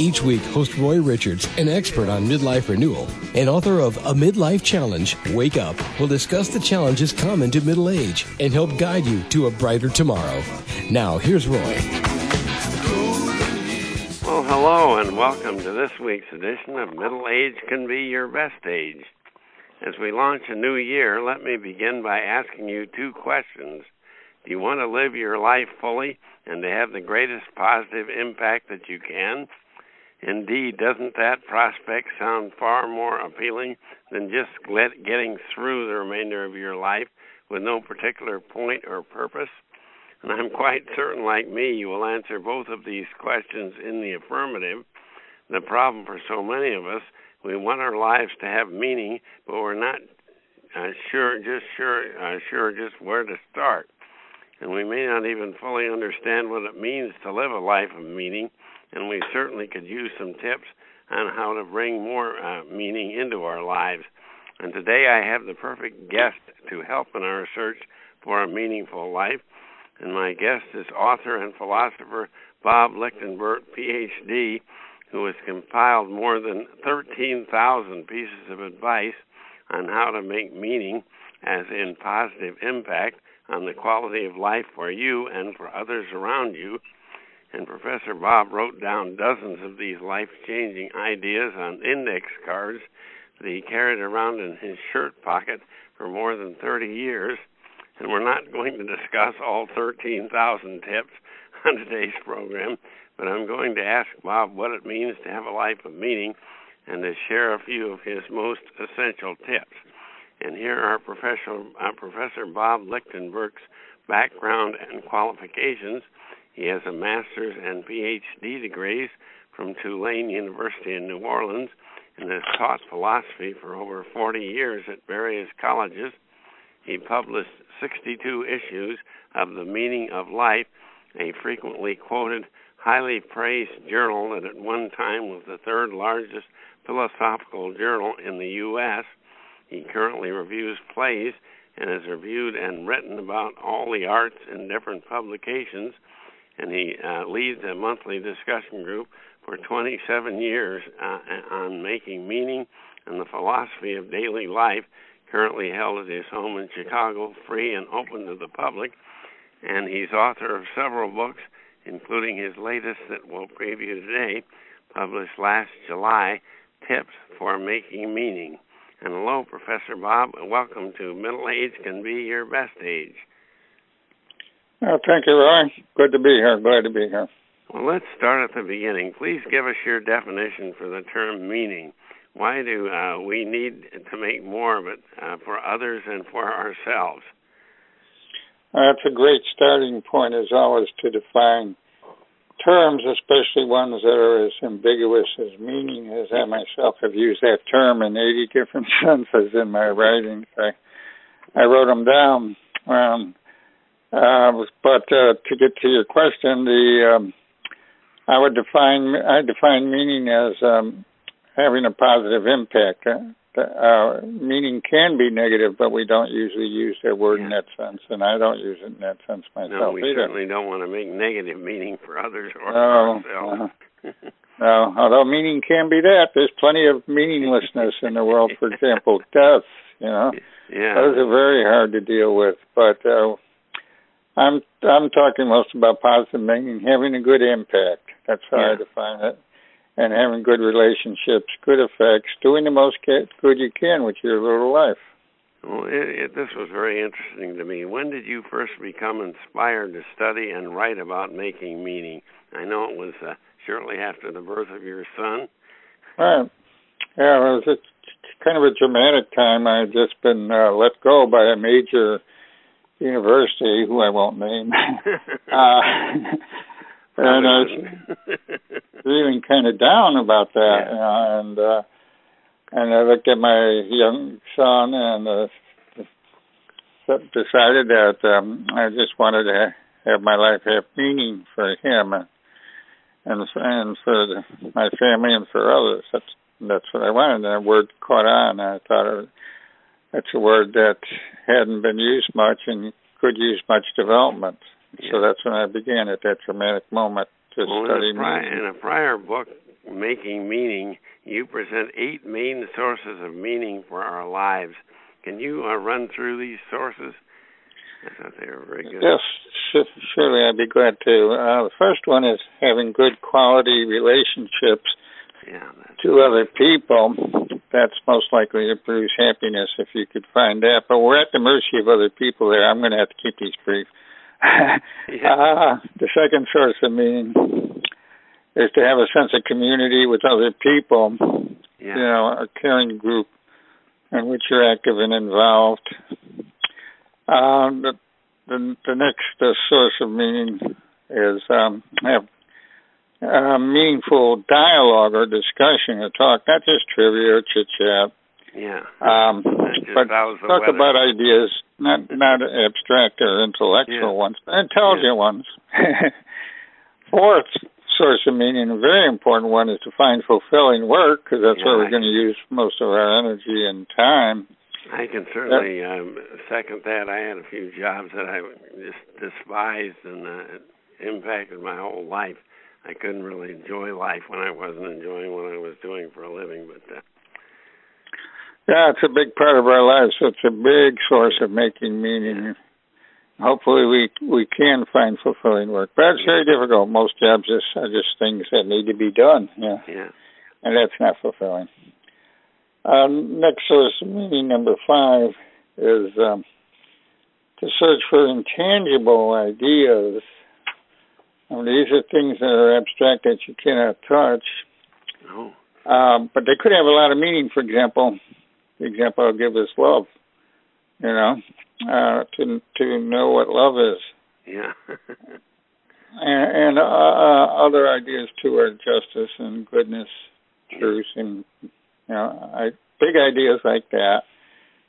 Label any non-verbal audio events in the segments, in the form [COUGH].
Each week, host Roy Richards, an expert on midlife renewal and author of A Midlife Challenge, Wake Up, will discuss the challenges common to middle age and help guide you to a brighter tomorrow. Now, here's Roy. Well, hello, and welcome to this week's edition of Middle Age Can Be Your Best Age. As we launch a new year, let me begin by asking you two questions. Do you want to live your life fully and to have the greatest positive impact that you can? Indeed, doesn't that prospect sound far more appealing than just getting through the remainder of your life with no particular point or purpose? And I'm quite certain, like me, you will answer both of these questions in the affirmative. The problem for so many of us, we want our lives to have meaning, but we're not uh, sure, just sure, uh, sure, just where to start. And we may not even fully understand what it means to live a life of meaning and we certainly could use some tips on how to bring more uh, meaning into our lives. And today I have the perfect guest to help in our search for a meaningful life. And my guest is author and philosopher Bob Lichtenberg, PhD, who has compiled more than 13,000 pieces of advice on how to make meaning, as in positive impact, on the quality of life for you and for others around you and Professor Bob wrote down dozens of these life changing ideas on index cards that he carried around in his shirt pocket for more than 30 years. And we're not going to discuss all 13,000 tips [LAUGHS] on today's program, but I'm going to ask Bob what it means to have a life of meaning and to share a few of his most essential tips. And here are Professor, uh, Professor Bob Lichtenberg's background and qualifications he has a master's and PhD degrees from Tulane University in New Orleans and has taught philosophy for over 40 years at various colleges. He published 62 issues of The Meaning of Life, a frequently quoted, highly praised journal that at one time was the third largest philosophical journal in the U.S. He currently reviews plays and has reviewed and written about all the arts in different publications and he uh, leads a monthly discussion group for 27 years uh, on making meaning and the philosophy of daily life, currently held at his home in Chicago, free and open to the public. And he's author of several books, including his latest that we'll preview today, published last July Tips for Making Meaning. And hello, Professor Bob. Welcome to Middle Age Can Be Your Best Age. Oh, thank you, Roy. Good to be here. Glad to be here. Well, let's start at the beginning. Please give us your definition for the term meaning. Why do uh, we need to make more of it uh, for others and for ourselves? That's a great starting point, as always, to define terms, especially ones that are as ambiguous as meaning, as I myself have used that term in 80 different [LAUGHS] senses in my writings. I, I wrote them down. Um, uh, but uh, to get to your question, the um, I would define I define meaning as um, having a positive impact. Uh, uh, meaning can be negative, but we don't usually use that word yeah. in that sense, and I don't use it in that sense myself. No, we either. certainly don't want to make negative meaning for others or no, ourselves. No. [LAUGHS] no, although meaning can be that. There's plenty of meaninglessness in the world. For example, death. You know, [LAUGHS] yeah. those are very hard to deal with. But uh, I'm I'm talking most about positive meaning, having a good impact. That's how yeah. I define it, and having good relationships, good effects, doing the most good you can with your little life. Well, it, it, this was very interesting to me. When did you first become inspired to study and write about making meaning? I know it was uh, shortly after the birth of your son. Right. Yeah, it was a, kind of a dramatic time. I had just been uh, let go by a major university, who I won't name, [LAUGHS] uh, and I was feeling kind of down about that, yeah. you know, and uh, and I looked at my young son and the decided that um, I just wanted to have my life have meaning for him and and for the, my family and for others. That's that's what I wanted. And the word caught on. I thought it, it's a word that hadn't been used much and could use much development. Yeah. So that's when I began at that dramatic moment to well, study in a, pri- in a prior book, Making Meaning, you present eight main sources of meaning for our lives. Can you uh, run through these sources? I thought they were very good. Yes, surely I'd be glad to. Uh, the first one is having good quality relationships yeah, to other people. That's most likely to produce happiness if you could find that. But we're at the mercy of other people there. I'm going to have to keep these brief. [LAUGHS] yeah. uh, the second source of meaning is to have a sense of community with other people. Yeah. You know, a caring group in which you're active and involved. Um, the, the, the next uh, source of meaning is um, have uh, meaningful dialogue or discussion or talk, not just trivia or chit chat. Yeah. Um, but talk weather. about ideas, not not abstract or intellectual yeah. ones, but intelligent yeah. ones. [LAUGHS] Fourth source of meaning, a very important one, is to find fulfilling work because that's yeah, where we're going to use most of our energy and time. I can certainly um, second that. I had a few jobs that I just despised and uh, impacted my whole life. I couldn't really enjoy life when I wasn't enjoying what I was doing for a living. But uh, yeah, it's a big part of our lives. It's a big source of making meaning. Hopefully, we we can find fulfilling work, but it's very difficult. Most jobs just are just things that need to be done. Yeah, yeah, and that's not fulfilling. Um, next source of meaning number five is um, to search for intangible ideas. Mean, these are things that are abstract that you cannot touch. Oh. Um, but they could have a lot of meaning. For example, the example I'll give is love. You know, uh, to to know what love is. Yeah. [LAUGHS] and, and uh, uh, other ideas too are justice and goodness, truth, and you know, I, big ideas like that,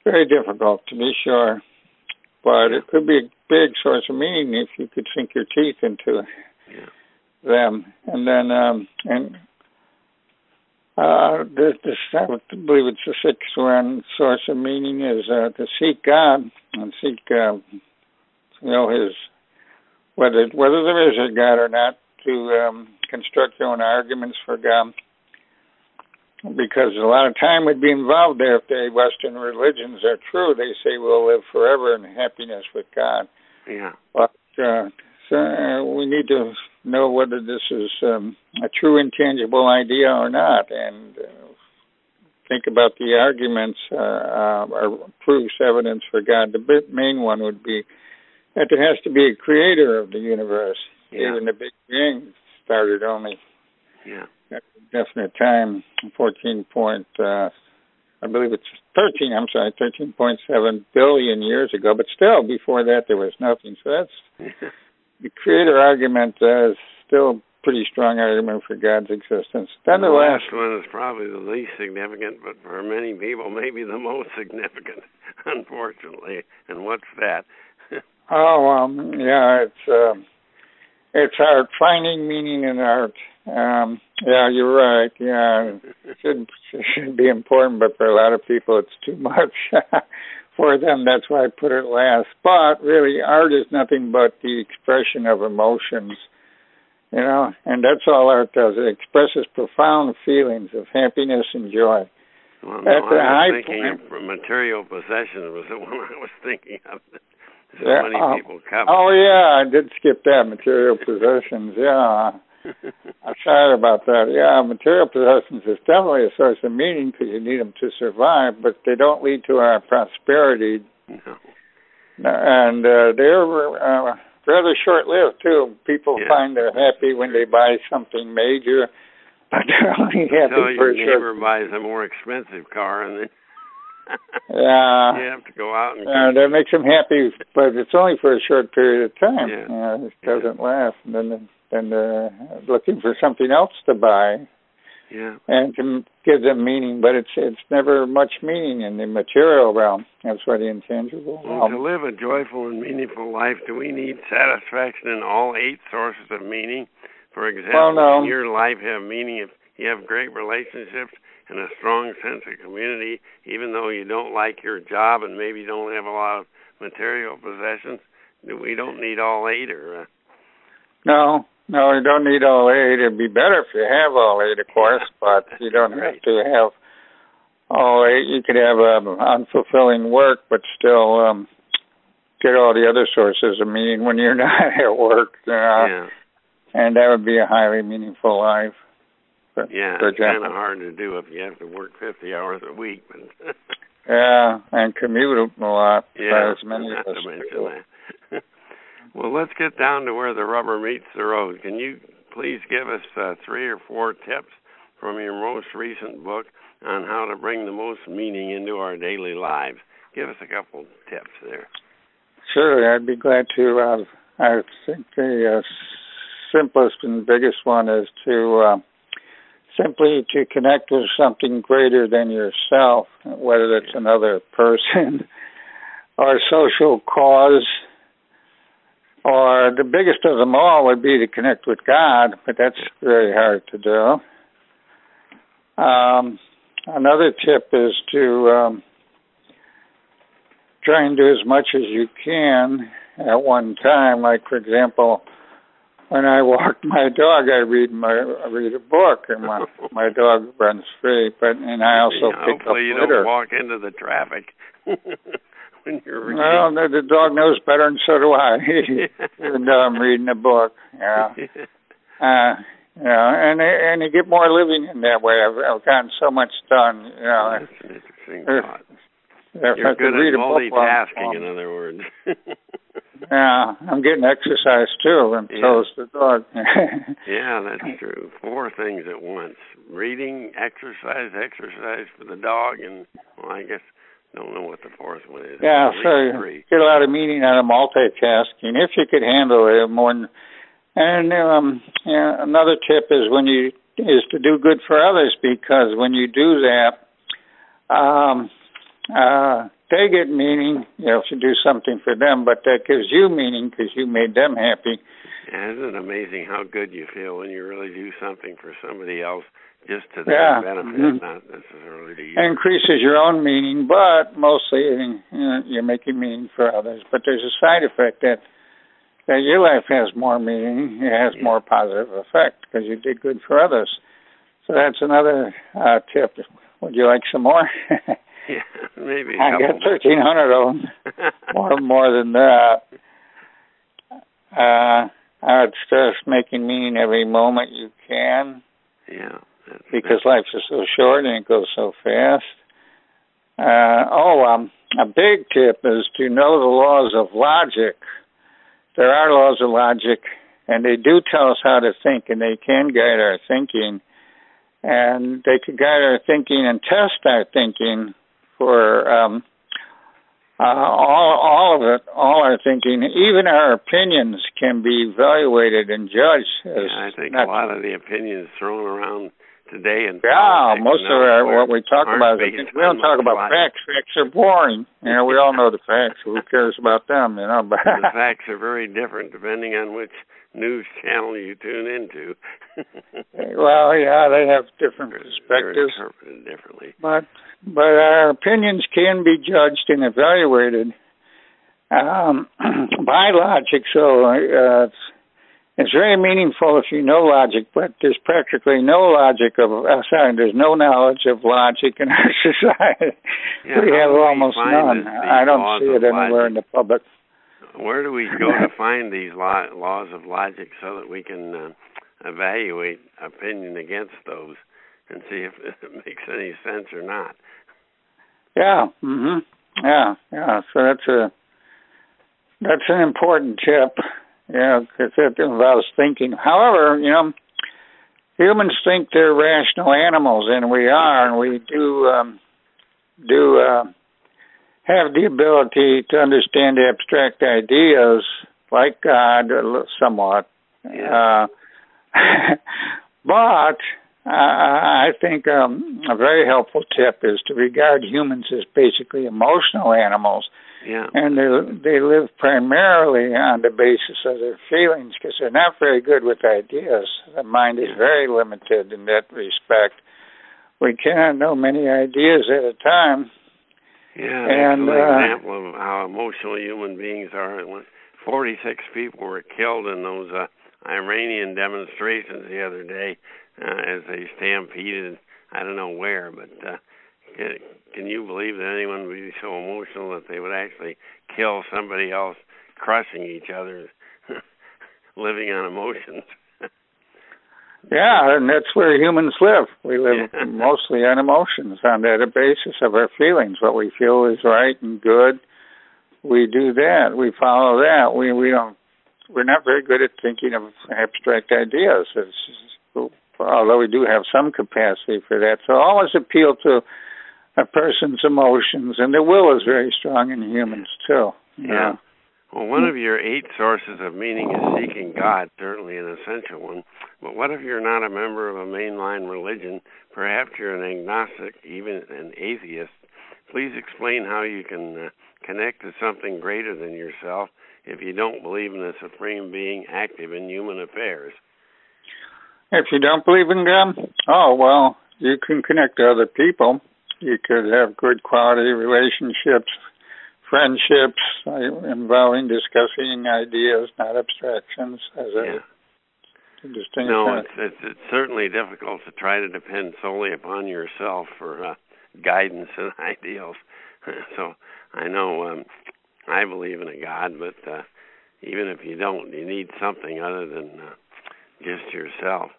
very difficult to be sure, but it could be a big source of meaning if you could sink your teeth into yeah. them. And then, um, and uh, this, this, I believe it's the sixth one. Source of meaning is uh, to seek God and seek, uh, you know, His whether whether there is a God or not. To um, construct your own arguments for God because a lot of time would be involved there if the Western religions are true. They say we'll live forever in happiness with God. Yeah. But uh, uh, we need to know whether this is um, a true intangible idea or not, and uh, think about the arguments uh, uh, or proofs, evidence for God. The main one would be that there has to be a creator of the universe. Yeah. Even the Big Bang started only yeah definite time, 14 point, uh, I believe it's 13, I'm sorry, 13.7 billion years ago, but still before that there was nothing. So that's [LAUGHS] the creator argument uh, is still a pretty strong argument for God's existence. Then the, the last one is probably the least significant, but for many people, maybe the most significant, [LAUGHS] unfortunately. And what's that? [LAUGHS] oh, um, yeah, it's uh, it's art, finding meaning in art. Um, yeah, you're right. Yeah, it should [LAUGHS] should be important, but for a lot of people, it's too much. For them, that's why I put it last. But really, art is nothing but the expression of emotions, you know, and that's all art does. It expresses profound feelings of happiness and joy. Well, no, At the I was thinking point, of material possessions was the [LAUGHS] one I was thinking of. So yeah, many uh, people cover. Oh yeah, I did skip that material possessions. Yeah. [LAUGHS] I'm sorry about that. Yeah, material possessions is definitely a source of meaning because you need them to survive, but they don't lead to our prosperity. No. And uh, they're uh, rather short-lived too. People yeah. find they're happy when they buy something major, but they're only happy Until for your neighbor short. buys a more expensive car, and then [LAUGHS] yeah, you have to go out and. Uh, that makes them happy, but it's only for a short period of time. Yeah. You know, it doesn't last, and then then they're looking for something else to buy. Yeah. And to give them meaning, but it's it's never much meaning in the material realm. That's why the intangible Well, to live a joyful and meaningful life, do we need satisfaction in all eight sources of meaning? For example, Well, no. your life have meaning if you have great relationships and a strong sense of community, even though you don't like your job and maybe don't have a lot of material possessions? Do We don't need all eight, or uh, No, no, you don't need all eight. It'd be better if you have all eight, of course, but you don't have to have all eight. You could have um, unfulfilling work, but still um, get all the other sources of meaning when you're [LAUGHS] not at work. Uh, yeah, And that would be a highly meaningful life. For, yeah, for it's kind of hard to do if you have to work 50 hours a week. But [LAUGHS] Yeah, and commute a lot. Yeah, as many of not us to mention do. that. Well, let's get down to where the rubber meets the road. Can you please give us uh, three or four tips from your most recent book on how to bring the most meaning into our daily lives? Give us a couple tips there. Sure, I'd be glad to. Uh, I think the uh, simplest and biggest one is to uh, simply to connect with something greater than yourself, whether it's another person [LAUGHS] or social cause. Or the biggest of them all would be to connect with God, but that's very hard to do. Um, another tip is to um, try and do as much as you can at one time. Like for example, when I walk [LAUGHS] my dog, I read my I read a book, and my [LAUGHS] my dog runs free. But and I also Yeah, pick up hopefully you litter. don't walk into the traffic [LAUGHS] when you're reading. Well, the, the dog knows better, and so do I. [LAUGHS] and I'm reading a book. Yeah. [LAUGHS] Uh, you know, and and you get more living in that way. I've, I've gotten so much done. You know, That's an interesting If- thought. if You're good read at multitasking, in other words. [LAUGHS] Yeah, I'm getting exercise too, and Yeah. so is the dog. Yeah, that's true. Four things at once: reading, exercise, exercise for the dog, and well, I guess don't know what the fourth one is. Yeah, so three. get a lot of meaning out of multitasking if you could handle it more. Than, and um, yeah, another tip is when you is to do good for others because when you do that, um, uh, they get meaning. You know, if you do something for them, but that gives you meaning because you made them happy. Yeah, isn't it amazing how good you feel when you really do something for somebody else, just to Yeah, their benefit, mhm. not necessarily to you? increases your own meaning, but mostly you know, you're making meaning for others. But there's a side effect that that your life has more meaning, it has Yeah. more positive effect because you did good for others. So that's another uh, tip. Would you like some more? [LAUGHS] yeah, maybe. I got thirteen hundred of them, [LAUGHS] more more than that. Uh, I would stress making meaning every moment you can yeah, because life is so short and it goes so fast. Uh, oh, um, a big tip is to know the laws of logic. There are laws of logic, and they do tell us how to think, and they can guide our thinking. And they can guide our thinking and test our thinking for um, uh, all all of it, all our thinking, even our opinions can be evaluated and judged. As Yeah, I think not a lot of the opinions thrown around today in Yeah, most of our, what we talk about is we don't talk about facts. Facts are boring. You know, we all know the facts. Who cares about them? You know, but [LAUGHS] the facts are very different depending on which news channel you tune into. [LAUGHS] well, yeah, they have different They're perspectives, interpreted differently. but but our opinions can be judged and evaluated um, [CLEARS THROAT] by logic. So uh, it's very meaningful if you know logic, but there's practically no logic of uh, sorry, there's no knowledge of logic in our [LAUGHS] society. Yeah, we have we almost none. I don't see it anywhere in the public. Where do we go to [LAUGHS] find these laws of logic so that we can uh, evaluate opinion against those and see if [LAUGHS] it makes any sense or not? Yeah. Mhm. Yeah. Yeah. So that's a that's an important tip. Yeah, because it involves thinking. However, you know, humans think they're rational animals, and we are, and we do um, do uh, have the ability to understand abstract ideas like God, uh, somewhat. Yeah. Uh, [LAUGHS] but I think um, a very helpful tip is to regard humans as basically emotional animals. Yeah. And they they live primarily on the basis of their feelings because they're not very good with ideas. The mind is yeah. very limited in that respect. We cannot know many ideas at a time. Yeah, and, an uh, example of how emotional human beings are. 46 people were killed in those uh, Iranian demonstrations the other day uh, as they stampeded. I don't know where, but uh, can, you believe that anyone would be so emotional that they would actually kill somebody else, crushing each other, [LAUGHS] living on emotions? [LAUGHS] yeah, and that's where humans live. We live [LAUGHS] Yeah. mostly on emotions, on that basis of our feelings. What we feel is right and good, we do that. We follow that. We we don't. We're not very good at thinking of abstract ideas. It's, although we do have some capacity for that. So always appeal to a person's emotions, and the will is very strong in humans too. Yeah. Well, one of your eight sources of meaning is seeking God, certainly an essential one. But what if you're not a member of a mainline religion? Perhaps you're an agnostic, even an atheist. Please explain how you can uh, connect to something greater than yourself if you don't believe in a supreme being active in human affairs. If you don't believe in God, oh well, you can connect to other people. You could have good quality relationships, friendships involving discussing ideas, not abstractions, as Yeah. a distinct. No, it's, it's it's certainly difficult to try to depend solely upon yourself for uh, guidance and [LAUGHS] ideals. [LAUGHS] so I know um, I believe in a God, but uh, even if you don't, you need something other than uh, just yourself.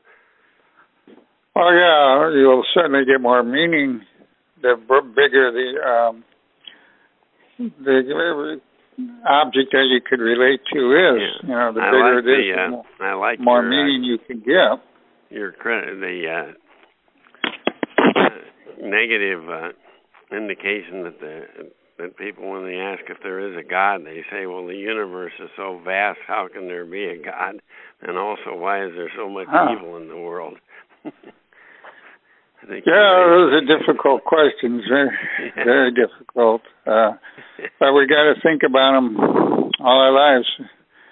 Oh yeah, you'll certainly get more meaning the b- bigger the um, the object that you could relate to is. Yeah. You know, the I bigger like it is, the, uh, more, I like more your, meaning you can give. Uh, your credit, the uh, uh, negative uh, indication that the that people, when they ask if there is a God, they say, "Well, the universe is so vast. How can there be a God?" And also, why is there so much Huh. evil in the world? [LAUGHS] Yeah, those are difficult questions. Very, [LAUGHS] very difficult. Uh, but we got to think about them all our lives.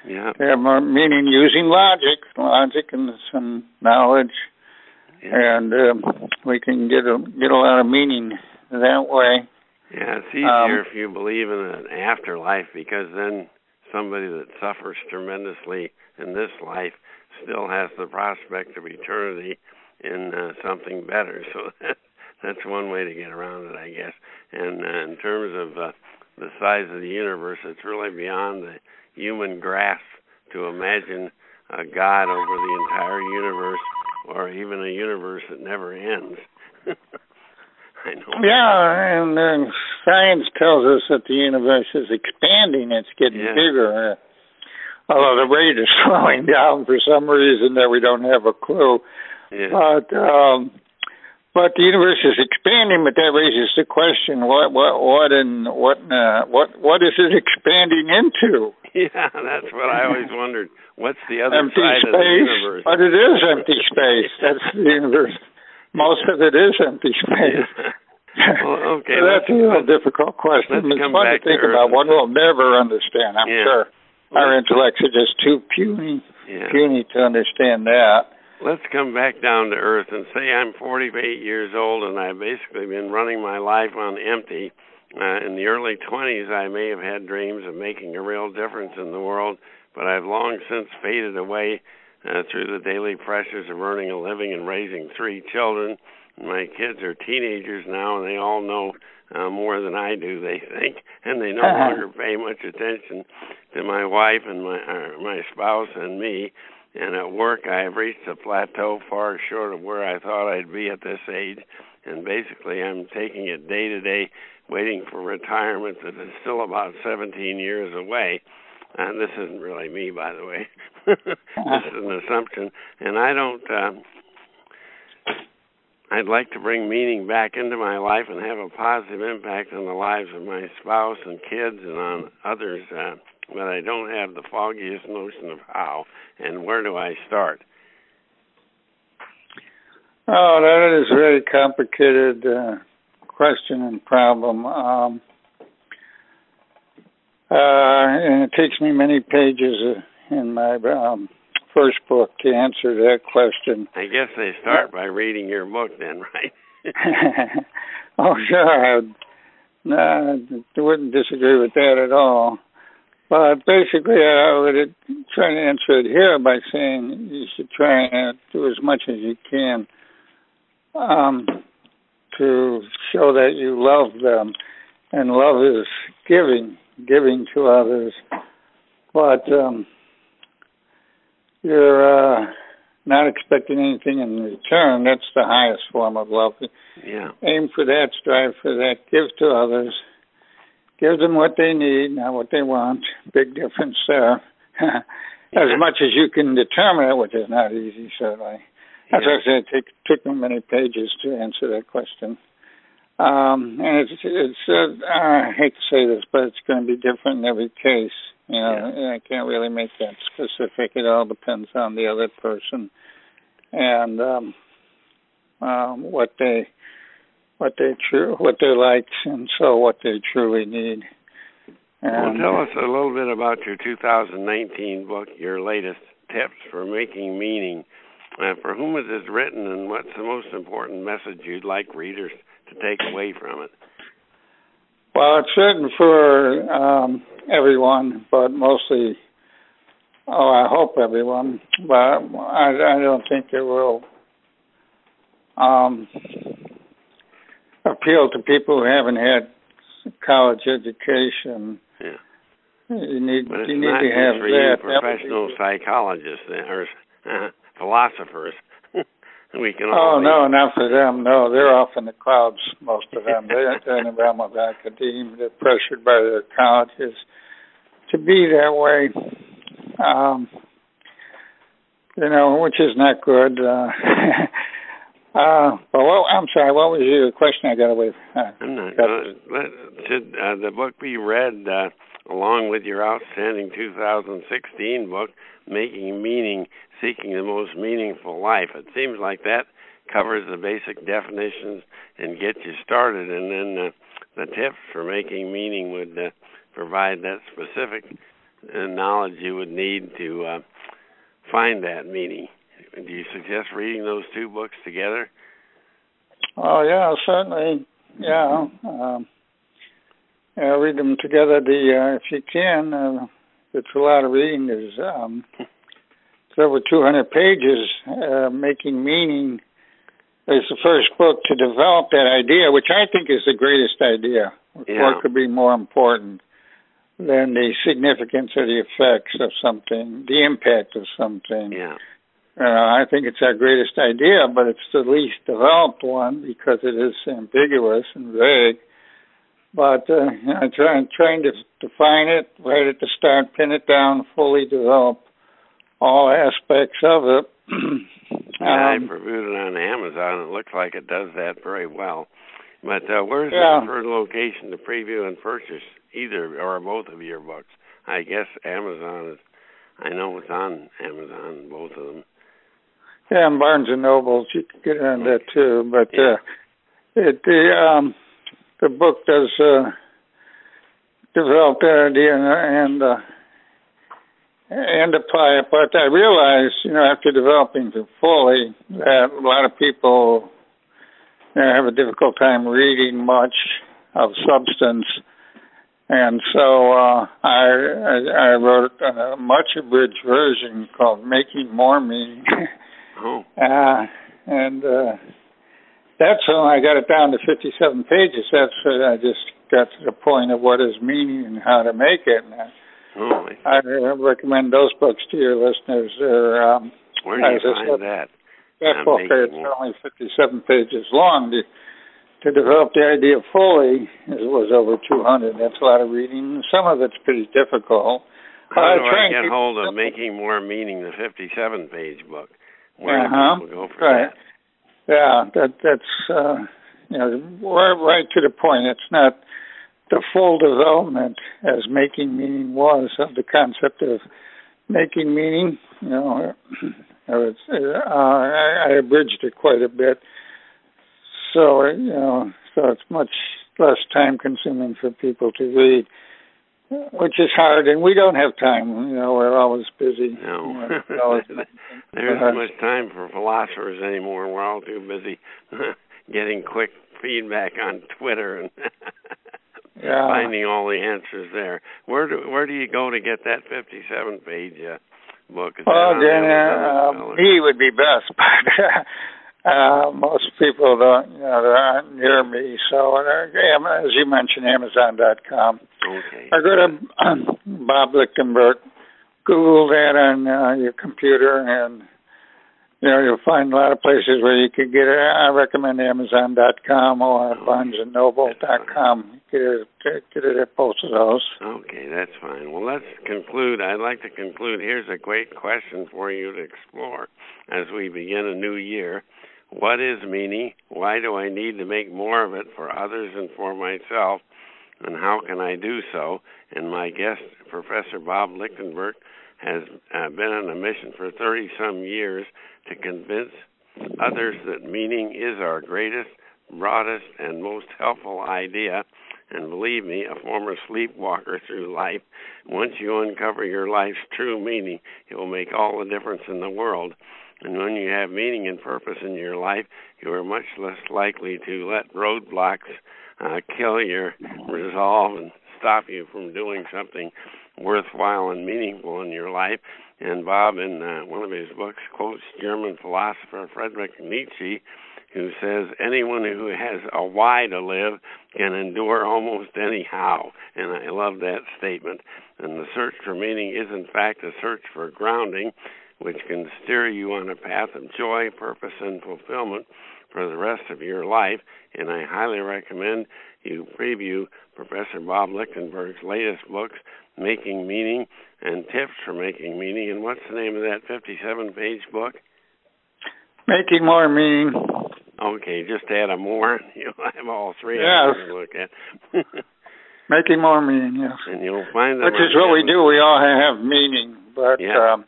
yeah, They have more meaning using logic, logic and some knowledge, yeah, and um, we can get a get a lot of meaning that way. yeah. It's easier Um, if you believe in an afterlife because then somebody that suffers tremendously in this life still has the prospect of eternity in uh, something better. [LAUGHS] So that, that's one way to get around it, I guess. And uh, in terms of uh, the size of the universe, it's really beyond the human grasp to imagine a God over the entire universe, or even a universe that never ends. [LAUGHS] I know. Yeah, and uh, science tells us that the universe is expanding; it's getting Yeah. bigger. Uh, although the rate is [LAUGHS] slowing down for some reason that we don't have a clue. Yeah. But um, but the universe is expanding, but that raises the question: what what what and what uh, what what is it expanding into? [LAUGHS] Yeah, that's what I always wondered. What's the other empty side of the space, universe? but it is empty space. That's the universe. Most of it is empty space. [LAUGHS] Well, okay, So that's a let's- real let's- difficult question. It's fun to back to think about. One will never understand, I'm Yeah. sure. Our intellects are just too puny, Yeah. puny to understand that. Let's come back down to earth and say I'm 48 years old and I've basically been running my life on empty. Uh, in the early 20s, I may have had dreams of making a real difference in the world, but I've long since faded away uh, through the daily pressures of earning a living and raising three children. My kids are teenagers now, and they all know uh, more than I do. They think, and they no longer pay much attention to my wife and my uh, my spouse and me. And at work, I have reached a plateau far short of where I thought I'd be at this age. And basically, I'm taking it day to day, waiting for retirement that is still about 17 years away. And this isn't really me, by the way. [LAUGHS] this is an assumption. And I don't. Um, I'd like to bring meaning back into my life and have a positive impact on the lives of my spouse and kids and on others. Uh, but I don't have the foggiest notion of how and where do I start. Oh, that is a very complicated uh, question and problem. Um, uh, and it takes me many pages uh, in my um, first book to answer that question. I guess they start by reading your book, then, right? [LAUGHS] oh, sure. No, I wouldn't disagree with that at all. But basically, I would try to answer it here by saying you should try and do as much as you can um, to show that you love them. And love is giving, giving to others. But um, you're uh, not expecting anything in return. That's the highest form of love. Yeah. Aim for that, strive for that, give to others. Give them what they need, not what they want. Big difference there. [LAUGHS] as much as you can determine it, which is not easy, certainly. As yeah. I said, it took, took me many pages to answer that question. Um, and it's, it's uh, I hate to say this, but it's going to be different in every case. You know, yeah. I can't really make that specific. It all depends on the other person and um, um, what they what they true what they like, and so what they truly need. And, well, tell us a little bit about your 2019 book, your latest tips for making meaning. Uh, for whom is this written, and what's the most important message you'd like readers to take away from it? Well, it's written for um, everyone, but mostly, oh, I hope everyone, but I, I don't think it will um, appeal to people who haven't had college education. Yeah. You need but you need to have for that. You professional psychologists or uh, philosophers. [LAUGHS] we can. Oh no, not for them. No, they're off in the clouds. Most of them. they're, they're in the realm of academia. They're pressured by their colleges to be that way. Um, you know, which is not good. Uh, [LAUGHS] uh, but what, I'm sorry. What was your question? I got away. Uh, I'm not. Uh, should uh, the book be read uh, along with your outstanding 2016 book, Making Meaning? seeking the most meaningful life. It seems like that covers the basic definitions and gets you started, and then uh, the tips for making meaning would uh, provide that specific uh, knowledge you would need to uh, find that meaning. Do you suggest reading those two books together? Oh yeah, certainly. Yeah, um, yeah, read them together. The uh, if you can, uh, it's a lot of reading. There's um, it's over 200 pages, uh, making meaning. Is the first book to develop that idea, which I think is the greatest idea. Yeah. What could be more important than the significance or the effects of something, the impact of something? Yeah. Uh, I think it's our greatest idea, but it's the least developed one because it is ambiguous and vague. But uh, I'm trying, trying to define it right at the start, pin it down, fully develop all aspects of it. [CLEARS THROAT] um, yeah, I reviewed it on Amazon. It looks like it does that very well. But uh, where's yeah. the preferred location to preview and purchase either or both of your books? I guess Amazon is. I know it's on Amazon, both of them. Yeah, and Barnes and Nobles, you can get on that too. But yeah. uh, it the um, the book does uh, develop that idea and. and uh, and apply it. But I realized, you know, after developing it fully, that a lot of people you know, have a difficult time reading much of substance. And so uh, I, I I wrote a much abridged version called "Making More Meaning," [LAUGHS] oh. uh, and uh, that's when I got it down to 57 pages. That's uh, I just got to the point of what is meaning and how to make it. And I, Oh, I recommend those books to your listeners. They're, um, Where do you I find said, that? That book is only 57 pages long. To, to develop the idea fully, it was over 200. That's a lot of reading. Some of it's pretty difficult. How do Uh, try I get hold of. Making More Meaning, the 57-page book? Where Uh-huh. do people go for Right. that? Yeah, that that's uh, you know right, right to the point. It's not the full development as making meaning was of the concept of making meaning. You know, was, uh, I, I abridged it quite a bit. So you know, so it's much less time consuming for people to read, which is hard, and we don't have time. You know, we're always busy. No, [LAUGHS] always there isn't much time for philosophers anymore. We're all too busy [LAUGHS] getting quick feedback on Twitter and [LAUGHS] yeah. finding all the answers there. Where do where do you go to get that 57 page uh, book? Is well, then uh, me would be best, but uh, most people don't. You know, they aren't near me. So, uh, as you mentioned, Amazon.com. Okay. Or go to um, [CLEARS THROAT] Bob Lichtenberg. Google that on uh, your computer and you know, you'll find a lot of places where you could get it. I recommend Amazon.com or BarnesandNoble.com. Get it, get it at both of those. Okay, that's fine. Well, let's conclude. I'd like to conclude. Here's a great question for you to explore as we begin a new year. What is meaning? Why do I need to make more of it for others and for myself? And how can I do so? And my guest, Professor Bob Lichtenberg, has uh, been on a mission for 30 some years to convince others that meaning is our greatest, broadest, and most helpful idea. And believe me, a former sleepwalker [LAUGHS] through life, once you uncover your life's true meaning, it will make all the difference in the world. And when you have meaning and purpose in your life, you are much less likely to let roadblocks uh, kill your resolve and stop you from doing something worthwhile and meaningful in your life. And Bob, in uh, one of his books, quotes German philosopher Friedrich Nietzsche, who says, Anyone who has a why to live can endure almost anyhow. And I love that statement. And the search for meaning is, in fact, a search for grounding, which can steer you on a path of joy, purpose, and fulfillment for the rest of your life. And I highly recommend you preview Professor Bob Lichtenberg's latest books, Making Meaning and Tips for Making Meaning. And what's the name of that 57 page book? Making More Meaning. Okay, just add a more. [LAUGHS] You'll have all three yes. to look at. Making more meaning, yes. And you'll find that. Which is what we do. We all have meaning, but yeah. um,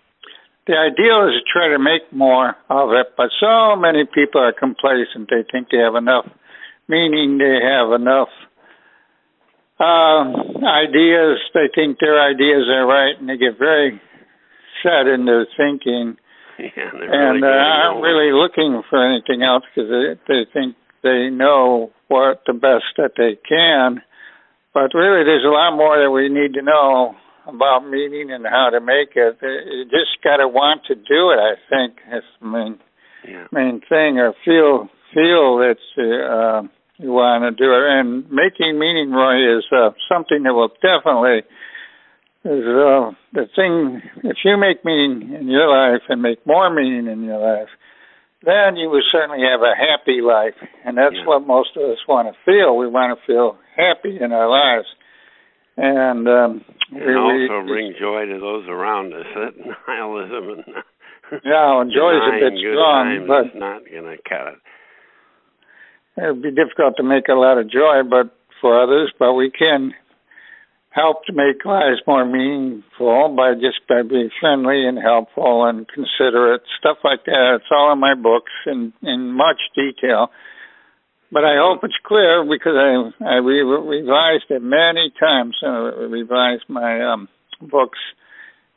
the ideal is to try to make more of it. But so many people are complacent; they think they have enough meaning, they have enough um, ideas. They think their ideas are right, and they get very set in their thinking. [LAUGHS] Yeah, and really uh, aren't really looking for anything else because they, they think they know what the best that they can. But really, there's a lot more that we need to know about meaning and how to make it. You just got to want to do it. I think is the main yeah. main thing, or feel feel that uh, you want to do it. And making meaning, Roy, is uh, something that will definitely is uh, the thing. If you make meaning in your life and make more meaning in your life, then you will certainly have a happy life. And that's yeah. what most of us want to feel. We want to feel happy in our lives. And, um, and also we, bring joy to those around us. That [LAUGHS] nihilism and [LAUGHS] yeah, and joy is a bit strong, but it's not going to cut it. It would be difficult to make a lot of joy, but for others, but we can help to make lives more meaningful by just by being friendly and helpful and considerate, stuff like that. It's all in my books in in much detail. But I hope it's clear because I I re- revised it many times. Uh, revised my um, books,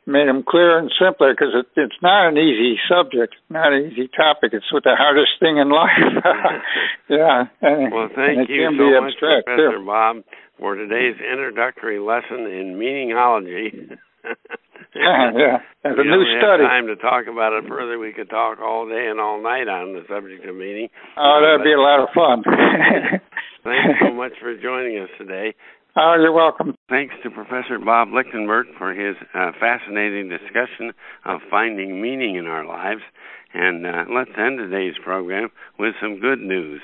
made them clearer and simpler because it, it's not an easy subject, not an easy topic. It's the hardest thing in life. [LAUGHS] yeah. And, well, thank you so much, abstract, Professor too. Bob for today's introductory lesson in meaningsology. [LAUGHS] [LAUGHS] yeah. That's a new study. Have time to talk about it further. We could talk all day and all night on the subject of meaning. Oh, that'd be a lot of fun. [LAUGHS] [LAUGHS] Thanks so much for joining us today. Oh, you're welcome. Thanks to Professor Bob Lichtenberg for his uh, fascinating discussion of finding meaning in our lives. And uh, let's end today's program with some good news.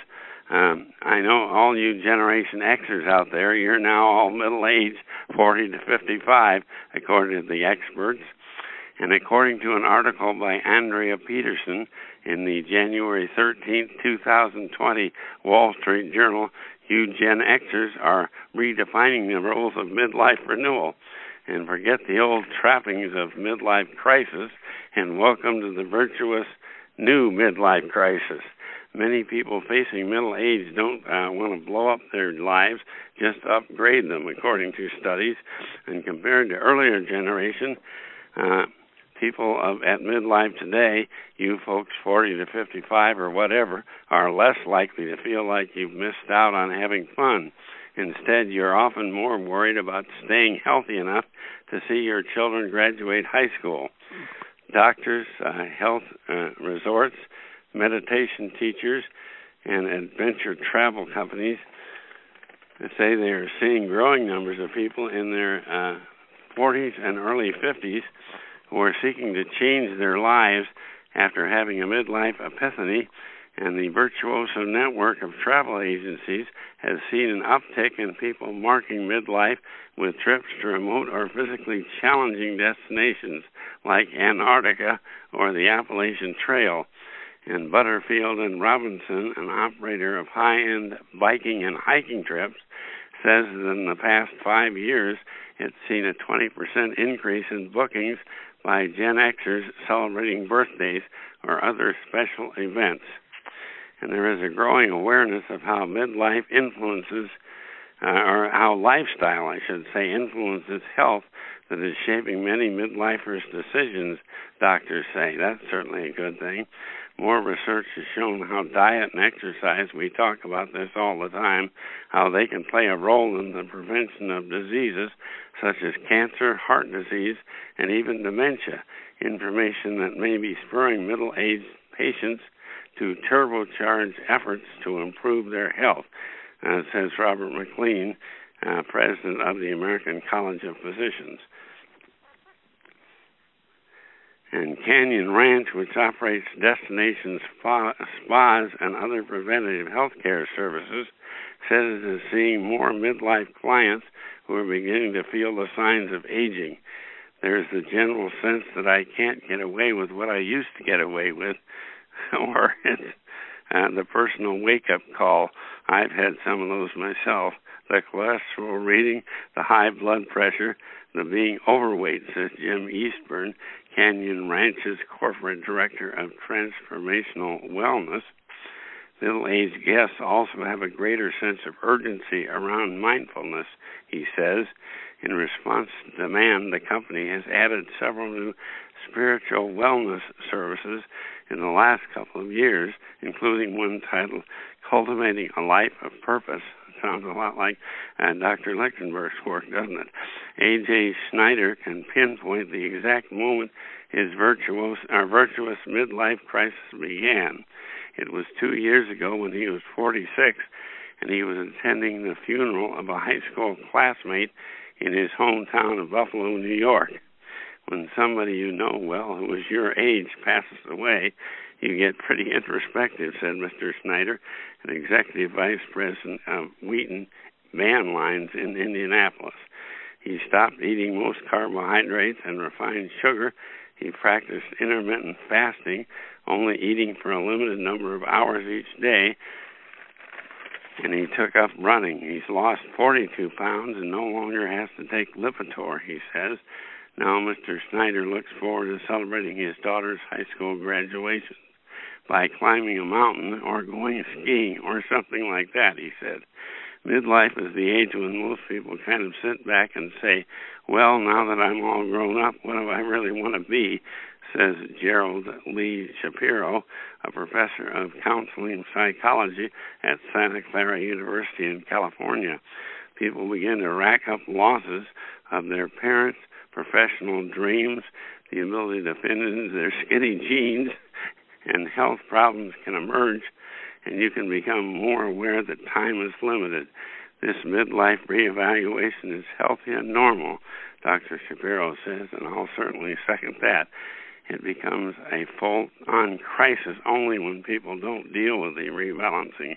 Um, I know all you Generation Xers out there, you're now all middle aged, 40 to 55, according to the experts. And according to an article by Andrea Petersen in the January 13, 2020 Wall Street Journal, you Gen Xers are redefining the rules of midlife renewal. and forget the old trappings of midlife crisis and welcome to the virtuous new midlife crisis. Many people facing middle age don't uh, want to blow up their lives, just upgrade them, according to studies. And compared to earlier generation, uh, people of, at midlife today, you folks 40 to 55 or whatever, are less likely to feel like you've missed out on having fun. Instead, you're often more worried about staying healthy enough to see your children graduate high school. Doctors, uh, health uh, resorts, meditation teachers, and adventure travel companies say they are seeing growing numbers of people in their uh, 40s and early 50s who are seeking to change their lives after having a midlife epiphany. And the Virtuoso network of travel agencies has seen an uptick in people marking midlife with trips to remote or physically challenging destinations like Antarctica or the Appalachian Trail and Butterfield and Robinson, an operator of high end biking and hiking trips, says that in the past five years it's seen a 20% increase in bookings by Gen Xers celebrating birthdays or other special events. And there is a growing awareness of how midlife influences, uh, or how lifestyle, I should say, influences health that is shaping many midlifers' decisions, doctors say. That's certainly a good thing. More research has shown how diet and exercise, we talk about this all the time, how they can play a role in the prevention of diseases such as cancer, heart disease, and even dementia. Information that may be spurring middle aged patients to turbocharge efforts to improve their health, uh, says Robert McLean, uh, president of the American College of Physicians and Canyon Ranch, which operates destination spa, spas and other preventative health care services, says it is seeing more midlife clients who are beginning to feel the signs of aging. There's the general sense that I can't get away with what I used to get away with, [LAUGHS] or it's uh, the personal wake up call. I've had some of those myself. The cholesterol reading, the high blood pressure, the being overweight, says Jim Eastburn, Canyon Ranch's corporate director of transformational wellness. Middle aged guests also have a greater sense of urgency around mindfulness, he says. In response to demand, the company has added several new spiritual wellness services in the last couple of years, including one titled Cultivating a Life of Purpose sounds a lot like uh, Dr. Lichtenberg's work, doesn't it? A.J. Schneider can pinpoint the exact moment his virtuous, uh, virtuous midlife crisis began. It was two years ago when he was 46 and he was attending the funeral of a high school classmate in his hometown of Buffalo, New York. When somebody you know well who is your age passes away, you get pretty introspective, said Mr. Snyder, an executive vice president of Wheaton Van Lines in Indianapolis. He stopped eating most carbohydrates and refined sugar. He practiced intermittent fasting, only eating for a limited number of hours each day, and he took up running. He's lost 42 pounds and no longer has to take Lipitor, he says. Now Mr. Snyder looks forward to celebrating his daughter's high school graduation by climbing a mountain or going skiing or something like that, he said. Midlife is the age when most people kind of sit back and say, Well, now that I'm all grown up, what do I really want to be? says Jerrold Lee Shapiro, a professor of counseling psychology at Santa Clara University in California. People begin to rack up losses of their parents' professional dreams, the ability to fit into their [LAUGHS] skinny jeans, and health problems can emerge, and you can become more aware that time is limited. This midlife reevaluation is healthy and normal, Dr. Shapiro says, and I'll certainly second that. It becomes a full on crisis only when people don't deal with the rebalancing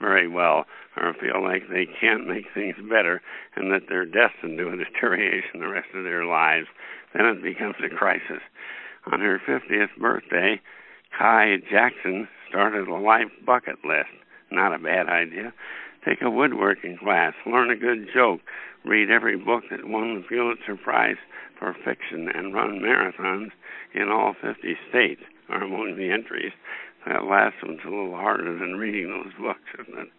very well or feel like they can't make things better and that they're destined to a [LAUGHS] deterioration the rest of their lives. Then it becomes a crisis. On her 50th birthday, Kai Jackson started a life bucket list. Not a bad idea. take a woodworking class, learn a good joke, read every book that won the Pulitzer Prize for fiction, and run marathons in all 50 states are among the entries. That last one's a little harder than reading those books, isn't it?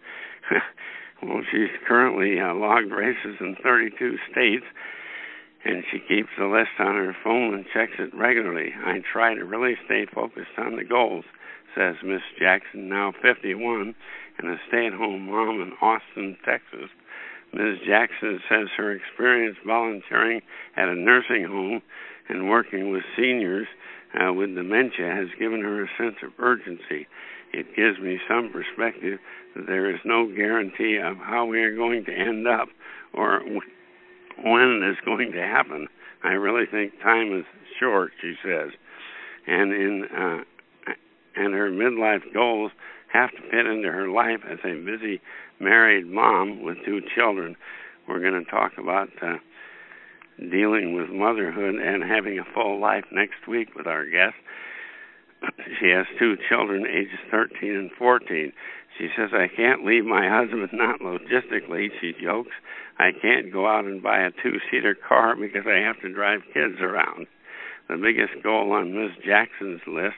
[LAUGHS] well, she's currently uh, logged races in 32 states, and she keeps the list on her phone and checks it regularly. I try to really stay focused on the goals, says Miss Jackson, now 51, and a stay at home mom in Austin, Texas. Ms. Jackson says her experience volunteering at a nursing home and working with seniors uh, with dementia has given her a sense of urgency. It gives me some perspective that there is no guarantee of how we are going to end up or when it is going to happen. I really think time is short, she says, and in uh, and her midlife goals have to fit into her life as a busy married mom with two children. We're going to talk about uh, dealing with motherhood and having a full life next week with our guest. She has two children, ages 13 and 14. She says, I can't leave my husband, [LAUGHS] not logistically, she jokes. I can't go out and buy a two seater car because I have to drive kids around. The biggest goal on Ms. Jackson's list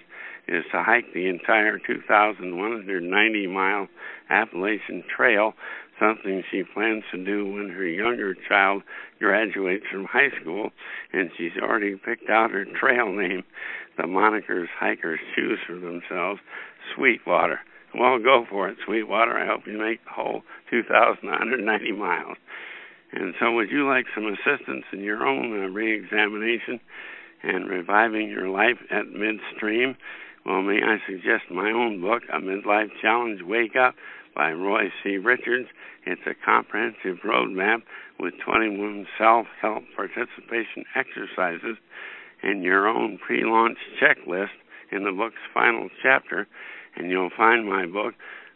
is to hike the entire 2,190 mile Appalachian Trail, something she plans to do when her younger child graduates from high school, and she's already picked out her trail name. The monikers hikers choose for themselves Sweetwater. Well, go for it, Sweetwater. I hope you make the whole 2,190 miles. And so, would you like some assistance in your own uh, re examination and reviving your life at midstream? Well, may I suggest my own book, A Midlife Challenge Wake Up by Roy C. Richards. It's a comprehensive roadmap with 21 self help participation exercises and your own pre launch checklist in the book's final chapter. And you'll find my book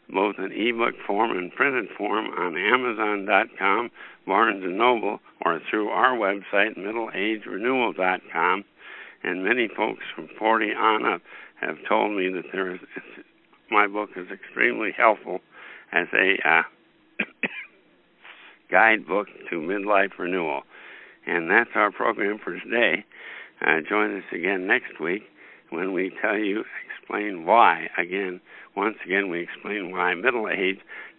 both in ebook form and printed form on Amazon.com, Barnes and Noble, or through our website, middleagerenewal.com. And many folks from 40 on up have told me that there is my book is extremely helpful as a uh, [COUGHS] guidebook to midlife renewal. And that's our program for today. Uh, join us again next week when we tell you, explain why. Again, once again, we explain why middle age